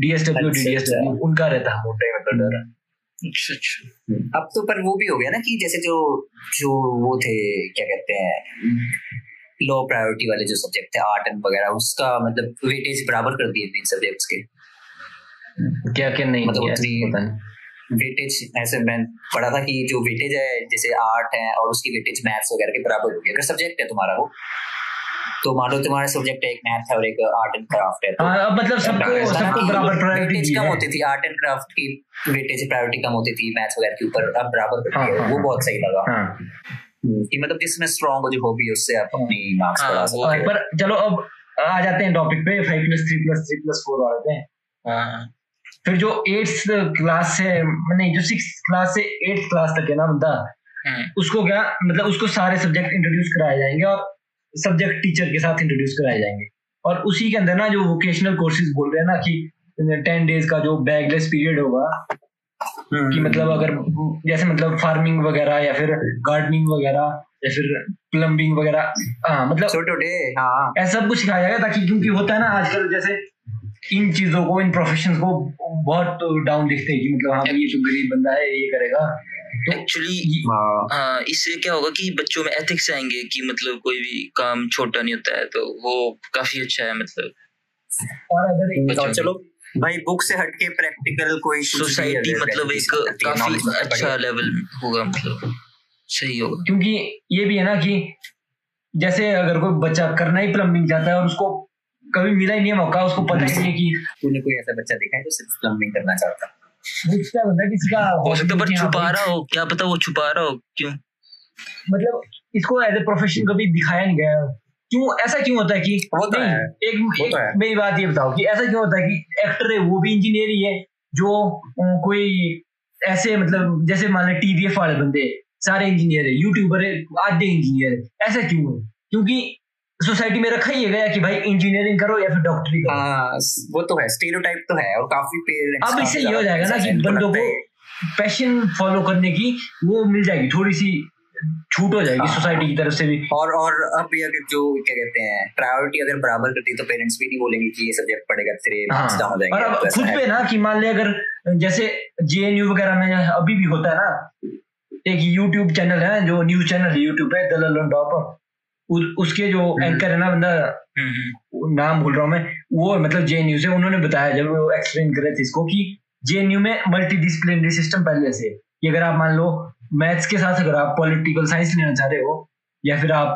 DSW DSW उनका रहता है मोटा मतलब डर। अब तो पर वो भी हो गया ना कि जैसे जो जो वो थे क्या कहते हैं लो प्रायोरिटी वाले जो सब्जेक्ट थे आर्ट एंड वगैरह उसका मतलब वेटेज बराबर कर दिए इन सब्जेक्ट्स के। क्या क्या नहीं मतलब उतनी- वेटेज ऐसे मैं पढ़ा था कि जो वेटेज है जैसे आर्ट है और उसकी वेटेज मैथ्स वगैरह के बराबर होगी अगर सब्जेक्ट है तुम्हारा वो तो मान लो तुम्हारा सब्जेक्ट एक मैथ है और एक आर्ट एंड क्राफ्ट है तो हाँ मतलब सबको सबको बराबर प्रायोरिटी कम होती थी आर्ट एंड क्राफ्ट की वेटेज प्रायोरिटी कम होती थी मैथ्स वगैरह के ऊपर अब बराबर हाँ, वो हाँ। बहुत सही लगा। हाँ। कि मतलब जिसमें स्ट्रांग हो जो हॉबी उससे आप अपनी मार्क्स बढ़ा सकते हो। पर चलो अब आ जाते हैं टॉपिक पे five plus three plus three plus four आ जाते हैं। फिर जो एट्थ क्लास से नहीं जो सिक्स क्लास से एट्थ क्लास तक है ना बंदा हम्म, उसको क्या मतलब उसको सारे सब्जेक्ट इंट्रोड्यूस कराए जाएँगे और सब्जेक्ट टीचर के साथ इंट्रोड्यूस कराए जाएँगे। और उसी के अंदर ना जो वोकेशनल कोर्सेज बोल रहे हैं ना कि टेन डेज़ का जो बैगलेस पीरियड होगा कि मतलब अगर जैसे मतलब फ़ार्मिंग वगैरह या फिर गार्डनिंग वगैरह या फिर प्लम्बिंग वगैरह हाँ मतलब छोटे छोटे हाँ। ऐसा सब कुछ सिखाया जाएगा ताकि क्योंकि होता है ना आजकल जैसे इन चीज़ों को इन प्रोफेशन को बहुत डाउन दिखते हैं कि मतलब हाँ ये तो गरीब बंदा है ये करेगा। एक्चुअली हाँ। हाँ इससे क्या होगा कि बच्चों में एथिक्स आएँगे कि मतलब कोई भी काम छोटा नहीं होता है तो वो काफ़ी अच्छा है मतलब। और अगर चलो भाई बुक से हटके प्रैक्टिकल कोई सोसाइटी मतलब एक काफ़ी अच्छा लेवल होगा मतलब। सही होगा। क्योंकि ये भी है ना कि जैसे अगर कोई बच्चा करना ही प्लम्बिंग चाहता है और उसको कभी मिला ही नहीं मौका उसको पता ही नहीं है कि तूने कोई ऐसा बच्चा देखा है जो सिर्फ़ प्लम्बिंग करना चाहता है? दिखता बंदा किसी हो सकता है पर छुपा रहा हो? क्या पता वो छुपा रहा हो? क्यों? मतलब इसको एज ए प्रोफेशन कभी दिखाया नहीं गया। क्यों? ऐसा क्यों होता है कि तो है, एक, एक तो है। मेरी बात ये बताओ कि ऐसा क्यों होता है कि एक्टर है वो भी इंजीनियर ही है जो कोई ऐसे मतलब जैसे मान लो टीवीएफ वाले बंदे सारे इंजीनियर है यूट्यूबर है आधे इंजीनियर है ऐसा क्यों? है क्योंकि सोसाइटी में रखा ही है गया कि भाई इंजीनियरिंग करो या फिर डॉक्टरी करो। हाँ वो तो है स्टीरियोटाइप तो है और काफ़ी पेरेंट्स अब इससे ये हो जाएगा ना कि बंदों को पैशन फॉलो करने की वो मिल जाएगी थोड़ी सी छूट हो जाएगी हाँ। सोसाइटी की तरफ़ से भी। और और अब ये अगर जो क्या कहते हैं प्रायोरिटी अगर बराबर करती है तो पेरेंट्स भी नहीं बोलेंगे कि ये सब्जेक्ट पढ़ेगा तेरे मार्क्स डाउन हो हाँ। और अब तो खुद पे ना कि मान ले अगर जैसे जेएनयू वगैरह में अभी भी होता है ना एक यूट्यूब चैनल है जो न्यूज़ चैनल है यूट्यूब पे दलाल ऑन टॉप उ- उसके जो एंकर है ना बंदा हम्म, हम्म, नाम भूल रहा हूँ मैं। वो मतलब जेएनयू से उन्होंने बताया जब वो एक्सप्लेन कर रहे थे इसको कि जेएनयू में मल्टी डिसिप्लिनरी सिस्टम पहले से। कि अगर आप मान लो मैथ्स के साथ अगर आप पॉलिटिकल साइंस लेना चाह रहे हो या फिर आप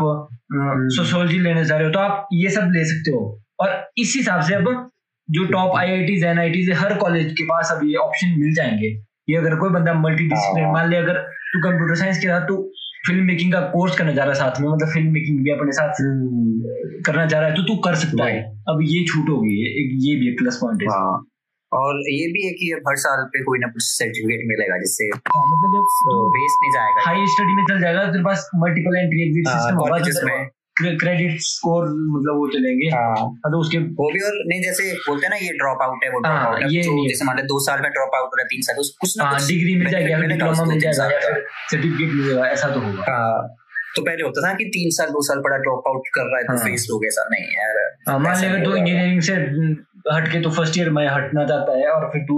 सोशोलॉजी लेना चाह रहे हो तो आप ये सब ले सकते हो। और इस हिसाब से अब जो top I I Ts N I Ts her college के पास अब ये ऑप्शन मिल जाएँगे। कि अगर कोई बंदा मल्टी डिसिप्लिन हाँ। मान ले अगर तू कंप्यूटर साइंस के साथ तू फ़िल्म मेकिंग का कोर्स करना जा रहा है साथ में मतलब फ़िल्म मेकिंग भी अपने साथ करना चाह रहा है तो तू कर सकता है। अब ये छूट होगी ये एक ये भी एक प्लस पॉइंट है। हाँ और ये भी है कि हर साल पे कोई ना कुछ सर्टिफिकेट मिलेगा जिससे हाँ, मतलब जब वेस्ट नहीं जाएगा। हाई स्टडी में चल जाएगा तो तेरे पास मल्टीपल एंट्री एग्जिट सिस्टम होगा तो में। क्रेडिट स्कोर मतलब वो चलेंगे। हाँ। हाँ, तो उसके वो भी और नहीं जैसे बोलते हैं ना ये ड्रॉप आउट है वो ड्रॉप हाँ, आउट ये नहीं जैसे मान लो दो साल में ड्रॉप आउट हो रहा है तीन साल कुछ ना हाँ डिग्री मिल जाएगी या डिप्लोमा मिल जाएगा या फिर सर्टिफिकेट मिलेगा ऐसा तो होगा। हाँ तो पहले होता था कि तीन साल दो साल पड़ा ड्रॉप आउट कर रहा है तो हाँ। फेस हो गया ऐसा नहीं यार। हाँ, मान ले नहीं इंजीनियरिंग से हट के तो फ़र्स्ट ईयर में हटना चाहता है और फिर तू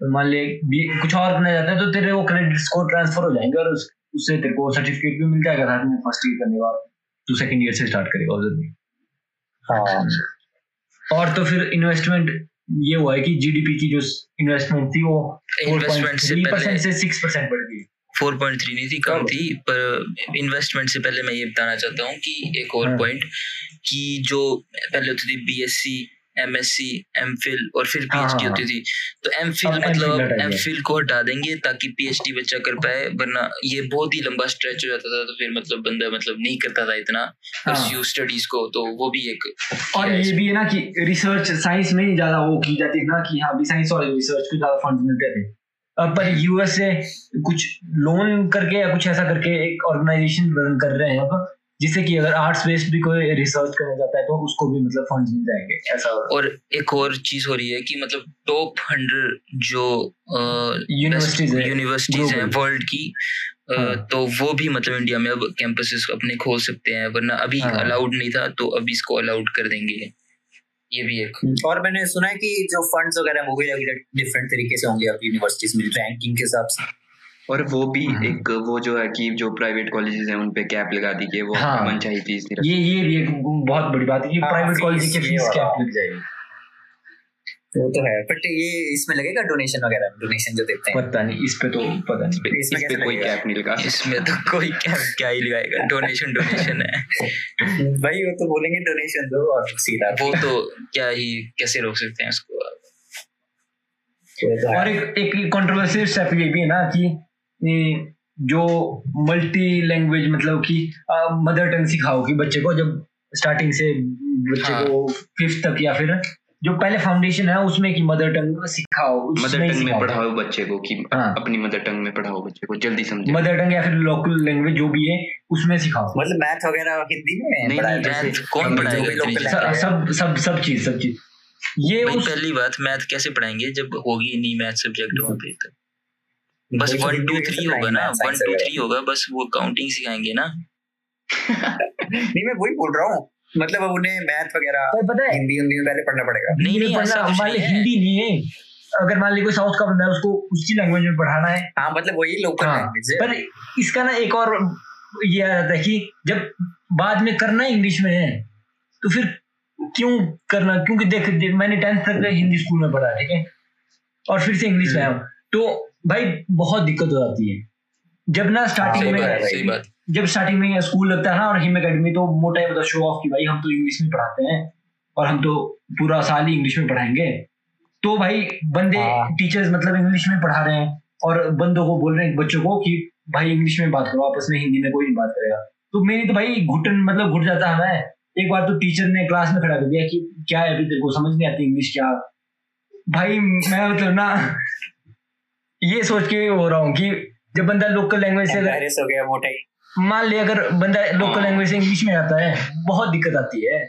मान ले कुछ और करना चाहता है तो तेरे वो क्रेडिट स्कोर ट्रांसफ़र हो जाएँगे और उससे तेरे को सर्टिफिकेट भी मिल जाएगा साथ में फ़र्स्ट ईयर करने बाद। तू सेकंड ईयर से स्टार्ट करेगा और भी। हाँ। और तो फिर इन्वेस्टमेंट ये हुआ है कि जीडीपी की जो इन्वेस्टमेंट थी वो इन्वेस्टमेंट से पहले- से सिक्स परसेंट बढ़ गई। 4.3 नहीं थी कम थी पर इन्वेस्टमेंट से पहले मैं ये बताना चाहता हूँ कि एक और हाँ। पॉइंट कि जो पहले होती थी बीएससी एमएससी एमफिल और फिर हाँ, पीएचडी हाँ, होती थी तो एमफिल अब मतलब MPhil हटा दिया। एमफिल को हटा देंगे ताकि पीएचडी बच्चा कर पाए वरना ये बहुत ही लंबा स्ट्रेच हो जाता था तो फिर मतलब बंदा मतलब नहीं करता था इतना हाँ। परस्यू स्टडीज़ को तो वो भी एक और ये भी है ना कि रिसर्च साइंस में ही ज़्यादा वो की जाती है ना कि हाँ भी साइंस और रिसर्च को ज़्यादा फंड मिलते थे पर यूएसए कुछ लोन करके या कुछ ऐसा करके एक ऑर्गेनाइजेशन रन कर रहे हैं अब जिससे कि अगर आर्ट्स बेस्ड भी कोई रिसर्च करना चाहता है तो उसको भी मतलब फंड मिल जाएँगे। ऐसा और एक और चीज़ हो रही है कि मतलब टॉप हंड्रेड जो Universities है, यूनिवर्सिटीज हैं वर्ल्ड की हाँ। तो वो भी मतलब इंडिया में अब कैंपसेस अपने खोल सकते हैं वरना अभी हाँ। अलाउड नहीं था तो अभी इसको अलाउड कर देंगे। ये भी एक। और मैंने सुना है कि जो फंड्स वगैरह वो भी डिफरेंट तरीके से होंगे अब यूनिवर्सिटीज में रैंकिंग के हिसाब से। और वो भी हम्म। एक वो जो है कि जो प्राइवेट कॉलेजेस हैं उन पे कैप लगा दी कि वो हाँ। मनचाही फ़ीस नहीं ये ये भी एक बहुत बड़ी बात है कि प्राइवेट कॉलेज की फ़ीस। कैप लग जाएगी वो तो है बट ये इसमें लगेगा डोनेशन वगैरह डोनेशन जो देते हैं पता नहीं इस पे तो पता नहीं इस इसमें पे कोई कैप नहीं लगा इसमें तो कोई क्या क्या ही लगाएगा डोनेशन डोनेशन है भाई वो तो बोलेंगे डोनेशन दो और सीधा वो तो क्या ही कैसे रोक सकते हैं है। और एक एक कंट्रोवर्शियल स्टेप ये भी है ना कि जो मल्टी लैंग्वेज मतलब कि मदर टंग सिखाओ कि बच्चे को जब स्टार्टिंग से बच्चे हाँ। को फिफ्थ तक या फिर जो पहले फाउंडेशन है उसमें की मदर टंग सिखाओ मदर टंग में पढ़ाओ बच्चे को कि हाँ। अपनी मदर टंग में पढ़ाओ बच्चे को जल्दी समझे। मदर टंग या फिर लोकल लैंग्वेज जो भी है उसमें सिखाओ। मतलब मैथ वगैरह हिंदी में नहीं, नहीं, मैथ कौन पढ़ाएगा? local इतनी language सब सब सब चीज़ सब चीज़। ये पहली बात मैथ कैसे पढ़ाएँगे जब होगी नहीं मैथ सब्जेक्ट वहाँ पे? तो बस वन टू थ्री होगा ना? वन टू थ्री होगा बस वो काउंटिंग सिखाएँगे ना? नहीं मैं वही बोल रहा हूँ। मतलब अब उन्हें मैथ वगैरह पता है हिंदी हिंदी में पहले पढ़ना पड़ेगा। नहीं, नहीं, पढ़ना कुछ मान ले नहीं है। हिंदी नहीं है। अगर मान ले कोई साउथ का बंदा है उसको उसकी लैंग्वेज में पढ़ाना है। हाँ मतलब वही लोकल हाँ, लैंग्वेज है। पर इसका ना एक और ये आ जाता है कि जब बाद में करना इंग्लिश में है तो फिर क्यों करना? क्योंकि देख, देख मैंने टेंथ तक हिंदी स्कूल में पढ़ा ठीक है? और फिर से इंग्लिश में आया तो भाई बहुत दिक्कत हो जाती है। जब ना स्टार्टिंग में जब स्टार्टिंग में स्कूल लगता है ना और हिम अकेडमी तो मोटा ही मतलब शो ऑफ़ की भाई हम तो इंग्लिश में पढ़ाते हैं और हम तो पूरा साल ही इंग्लिश में पढ़ाएँगे। तो भाई बंदे हाँ। टीचर्स मतलब इंग्लिश में पढ़ा रहे हैं और बंदों को बोल रहे हैं बच्चों को कि भाई इंग्लिश में बात करो आपस में हिंदी में कोई नहीं बात करेगा। तो मेरी तो भाई घुटन मतलब घुट जाता है मैं एक बार तो टीचर ने क्लास में खड़ा कर दिया कि क्या है अभी तेरे को? समझ नहीं आती इंग्लिश क्या? भाई मैं मतलब ना ये सोच के हो रहा हूँ कि जब बंदा लोकल लैंग्वेज से हो गया मोटा। ही मान ले अगर बंदा लोकल लैंग्वेज से इंग्लिश में आता है बहुत दिक्कत आती है।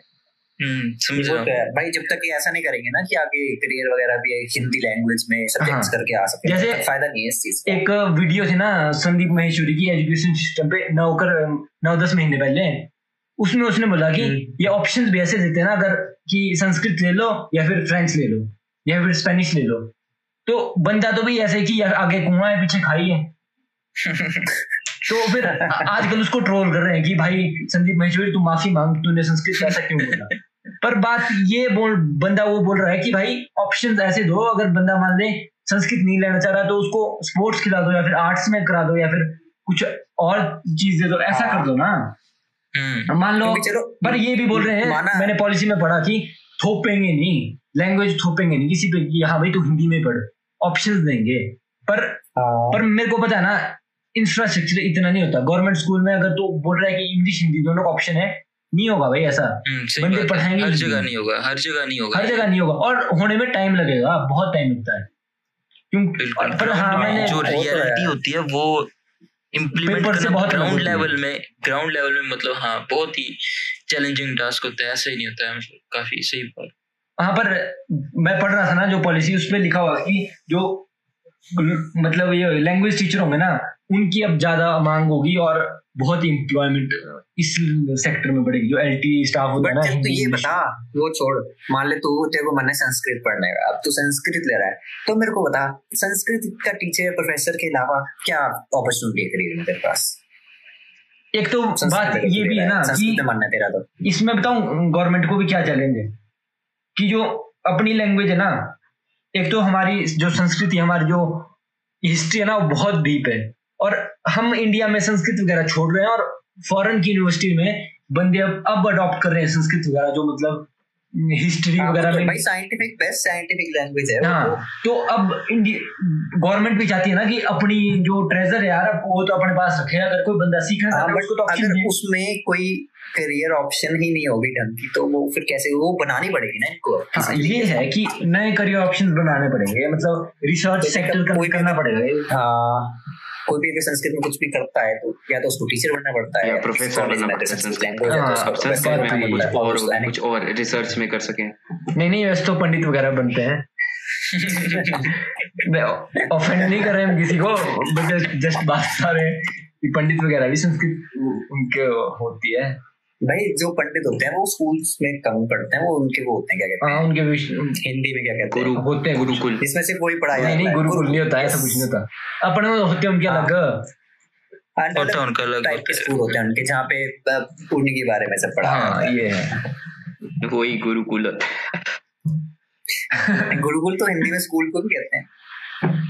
हम्म समझ वो तो हूँ। है। भाई जब तक ये ऐसा नहीं करेंगे ना कि आगे करियर वगैरह भी हिंदी लैंग्वेज में सब्जेक्ट्स हाँ। करके आ सके जैसे- फ़ायदा नहीं है इस चीज़ एक वीडियो थी ना संदीप महेश्वरी की एजुकेशन सिस्टम पे नौ कर नौ दस महीने पहले। उसमें उसने बोला कि ये ऑप्शंस भी ऐसे देते हैं ना अगर कि संस्कृत ले लो या फिर फ्रेंच ले लो या फिर स्पेनिश ले लो। तो बंदा तो भी ऐसे कि आगे कुआँ है पीछे खाई है। <laughs> तो फिर आजकल उसको ट्रोल कर रहे हैं कि भाई संदीप महेश्वरी तू माफ़ी मांग तूने संस्कृत ऐसा क्यों बोला? पर बात ये बोल बंदा वो बोल रहा है कि भाई ऑप्शंस ऐसे दो अगर बंदा मान ले संस्कृत नहीं लेना चाह रहा तो उसको स्पोर्ट्स खिला दो या फिर आर्ट्स में करा दो या फिर कुछ और चीज़ दे दो ऐसा। कर दो ना। हम्म। मान लो पर ये भी बोल रहे हैं मैंने पॉलिसी में पढ़ा कि थोपेंगे नहीं लैंग्वेज थोपेंगे नहीं किसी पे कि हाँ भाई तू हिंदी में पढ़। ऑप्शंस देंगे। पर हाँ। पर मेरे को पता है ना इंफ्रास्ट्रक्चर इतना नहीं होता। गवर्नमेंट स्कूल में अगर तो बोल रहा है कि इंग्लिश हिंदी दोनों का ऑप्शन है नहीं होगा भाई ऐसा। हम्म, बंदे पढ़ाएँगे हर जगह नहीं होगा हर जगह नहीं होगा। हर जगह नहीं होगा। और होने में टाइम लगेगा बहुत टाइम लगता है। क्यों? पर हाँ मैंने जो वो तो है। रियलिटी होती है वो इम्प्लीमेंट करना बहुत ग्राउंड लेवल में ग्राउंड लेवल में मतलब हाँ बहुत ही चैलेंजिंग टास्क होता है ऐसा ही नहीं होता है मतलब काफ़ी सही बात। हाँ पर मैं पढ़ रहा था ना जो पॉलिसी उसमें लिखा हुआ कि जो मतलब ये लैंग्वेज टीचर होंगे ना उनकी अब ज़्यादा मांग होगी और बहुत ही एम्प्लॉयमेंट इस सेक्टर में बढ़ेगी। जो एल टी स्टाफ होता है ना तू ये बता वो छोड़। मान ले तू तेरे को मन है संस्कृत पढ़ने का। अब तू संस्कृत ले रहा है। तो मेरे को बता संस्कृत का टीचर प्रोफेसर के अलावा क्या अपॉर्चुनिटी है करियर में तेरे पास? एक तो बात ये भी है ना कि तो। इसमें बताऊँ गवर्नमेंट को भी क्या चैलेंज है? कि जो अपनी लैंग्वेज है ना, एक तो हमारी जो संस्कृति, हमारी जो हिस्ट्री है ना, वो बहुत डीप है। और हम इंडिया में संस्कृत वगैरह छोड़ रहे हैं और फॉरेन की यूनिवर्सिटी में बंदे अब अब अडॉप्ट कर रहे हैं संस्कृत वगैरह, जो मतलब हिस्ट्री हाँ, वगैरह तो में भाई साइंटिफिक बेस्ट साइंटिफिक लैंग्वेज है हाँ तो। अब गवर्नमेंट भी चाहती है ना कि अपनी जो ट्रेजर है यार वो तो अपने पास रखे अगर कोई बंदा सीखना हाँ, चाहता है उसको तो अगर उसमें कोई करियर ऑप्शन ही नहीं होगी ढंग की तो वो फिर कैसे वो बनानी पड़ेगी ना इनको। हाँ ये है कि नए करियर ऑप्शन बनाने पड़ेंगे मतलब रिसर्च तो सेक्टर कोई करना पड़ेगा। हाँ। कोई भी अगर संस्कृत में कुछ भी करता है तो या तो उसको टीचर बनना पड़ता है या प्रोफेसर बनना पड़ता है तो हाँ, कुछ और कुछ और रिसर्च में कर सके। नहीं नहीं वैसे तो पंडित वगैरह बनते हैं। <laughs> ऑफेंड नहीं कर रहे हम किसी को बट जस्ट बात कर रहे हैं कि पंडित वगैरह भी संस्कृत उनके होती है। भाई जो पंडित होते हैं वो स्कूल्स में कम पढ़ते हैं वो उनके वो होते हैं क्या कहते हाँ? हैं उनके हिंदी में क्या कहते हैं? गुरु होते हैं गुरुकुल। इसमें से कोई पढ़ाया नहीं नहीं गुरुकुल नहीं होता ऐसा कुछ नहीं होता। अपने में होते हैं उनके अलग। होता है उनका अलग टाइप के स्कूल होते हैं उनके जहाँ पे उनके बारे में सब पढ़ाया हाँ ये है। वही गुरुकुल गुरुकुल तो हिंदी में स्कूल को भी कहते हैं।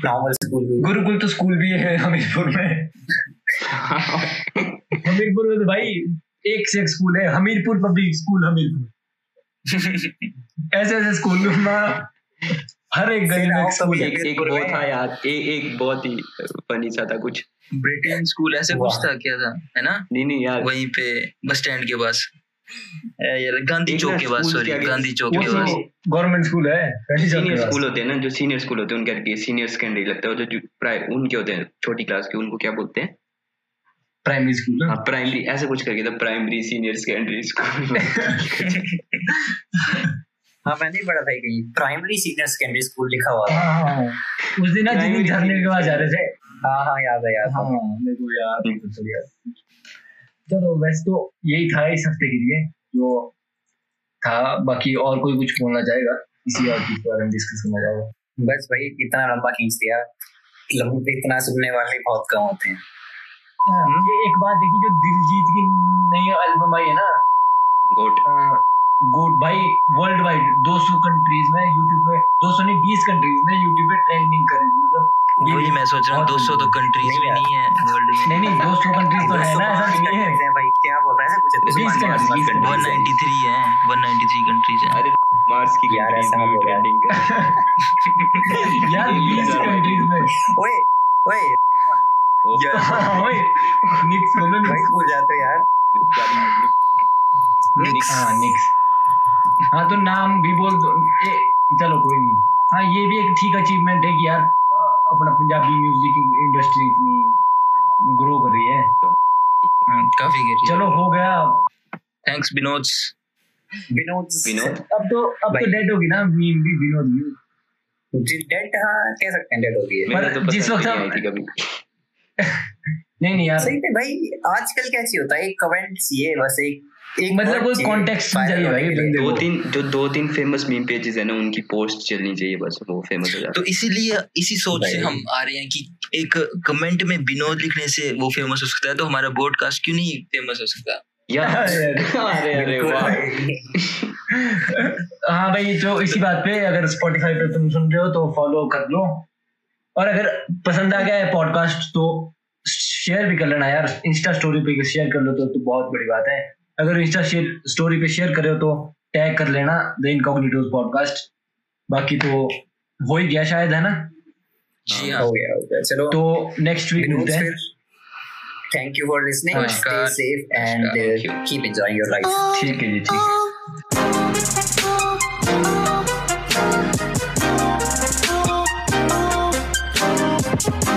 नॉर्मल स्कूल गुरुकुल तो स्कूल भी है हमीरपुर में। <laughs> हमीरपुर में तो भाई एक से एक स्कूल है हमीरपुर पब्लिक स्कूल हमीरपुर। <laughs> ऐसे ऐसे स्कूल में हर एक गली में स्कूल एक एक वो था यार एक एक बहुत ही फनी सा था कुछ। ब्रिटेन स्कूल ऐसे कुछ था क्या था है ना? नहीं नहीं यार। वहीं पे बस स्टैंड के पास। यार गांधी चौक के पास सॉरी गांधी चौक के तो पास। गवर्नमेंट स्कूल है सीनियर स्कूल होते हैं ना जो सीनियर स्कूल होते हैं उनके सीनियर सेकेंडरी लगता है जो प्राइ- उनके होते हैं छोटी क्लास के उनको क्या बोलते हैं? प्राइमरी स्कूल हाँ प्राइमरी ऐसे कुछ करके था प्राइमरी सीनियर सेकेंडरी स्कूल हाँ मैंने भी पढ़ा था कहीं प्राइमरी सीनियर सेकेंडरी स्कूल लिखा हुआ था। हाँ हाँ उस दिन ना जिस झरने के पास जा रहे थे। हाँ हाँ याद है याद हाँ। मेरे को याद है, तो याद चलो वैसे तो यही था इस हफ़्ते के लिए। जो था बाकी और कोई कुछ बोलना चाहेगा? किसी और चीज़ के बारे में डिस्कस करना चाहेगा? बस भाई इतना लंबा खींच दिया। लंबा इतना सुनने वाले बहुत कम होते हैं हाँ, ये एक बात देखी जो दिलजीत की नई एल्बम आई है ना? गोट गुड भाई वर्ल्ड वाइड 200 कंट्रीज़ में यूट्यूब पे 200 नहीं 20 कंट्रीज़ में यूट्यूब पे ट्रेंडिंग कर रही है मतलब वही मैं सोच रहा हूँ बहुत 200 तो कंट्रीज़ भी नहीं है वर्ल्ड में। नहीं नहीं 200 कंट्रीज़ तो है ना ऐसा नहीं है। है भाई क्या बोल रहा है कुछ बीस है countries, बीस countries। 193 है 193 कंट्रीज़ है। अरे मार्स की यार, ऐसा में। ट्रेंडिंग कर <laughs> यार 20 कंट्रीज़ <laughs> में। ओए हाँ, ओए निक्स बोलो निक्स भूल जाते यार। निक्स। हाँ निक्स हाँ तो नाम भी बोल दो। ए, चलो कोई नहीं। हाँ ये भी एक ठीक अचीवमेंट है कि यार अपना पंजाबी म्यूज़िक इंडस्ट्री इतनी ग्रो कर रही है। हम्म, काफ़ी गिरी चलो हो गया। थैंक्स विनोद विनोद विनोद अब तो अब तो। डेड होगी ना मीम भी विनोद भी डेड हाँ कह सकते हैं डेड होती है पर तो जिस वक्त नहीं नहीं यार। सही में भाई आजकल चाहिए होता है? एक कमेंट चाहिए बस एक एक मतलब चाहिए, context viral चाहिए भाई बंदे दो तीन जो दो तीन फ़ेमस मीम पेजेस है ना उनकी पोस्ट चलनी चाहिए बस वो फ़ेमस हो जाता तो इसीलिए इसी सोच से हम आ रहे हैं कि एक कमेंट में विनोद लिखने से वो फ़ेमस हो सकता है तो हमारा ब्रॉडकास्ट क्यों नहीं फ़ेमस हो सकता? <laughs> <laughs> है भाई। हाँ भाई जो इसी बात पे अगर स्पॉटिफाई पे तुम सुन रहे हो तो फॉलो कर लो। और अगर पसंद आ गया है पॉडकास्ट तो शेयर भी कर लेना यार। इंस्टा स्टोरी पे शेयर कर लो तो, तो बहुत बड़ी बात है। अगर इंस्टा शेयर स्टोरी पे शेयर करे हो तो टैग कर लेना द इनकॉग्निटोज पॉडकास्ट बाकी तो हो ही गया शायद है ना? जी हाँ। हो गया चलो। तो नेक्स्ट वीक मिलते हैं। Thank you for listening stay. Safe. And keep enjoying your life ठीक है जी ठीक है।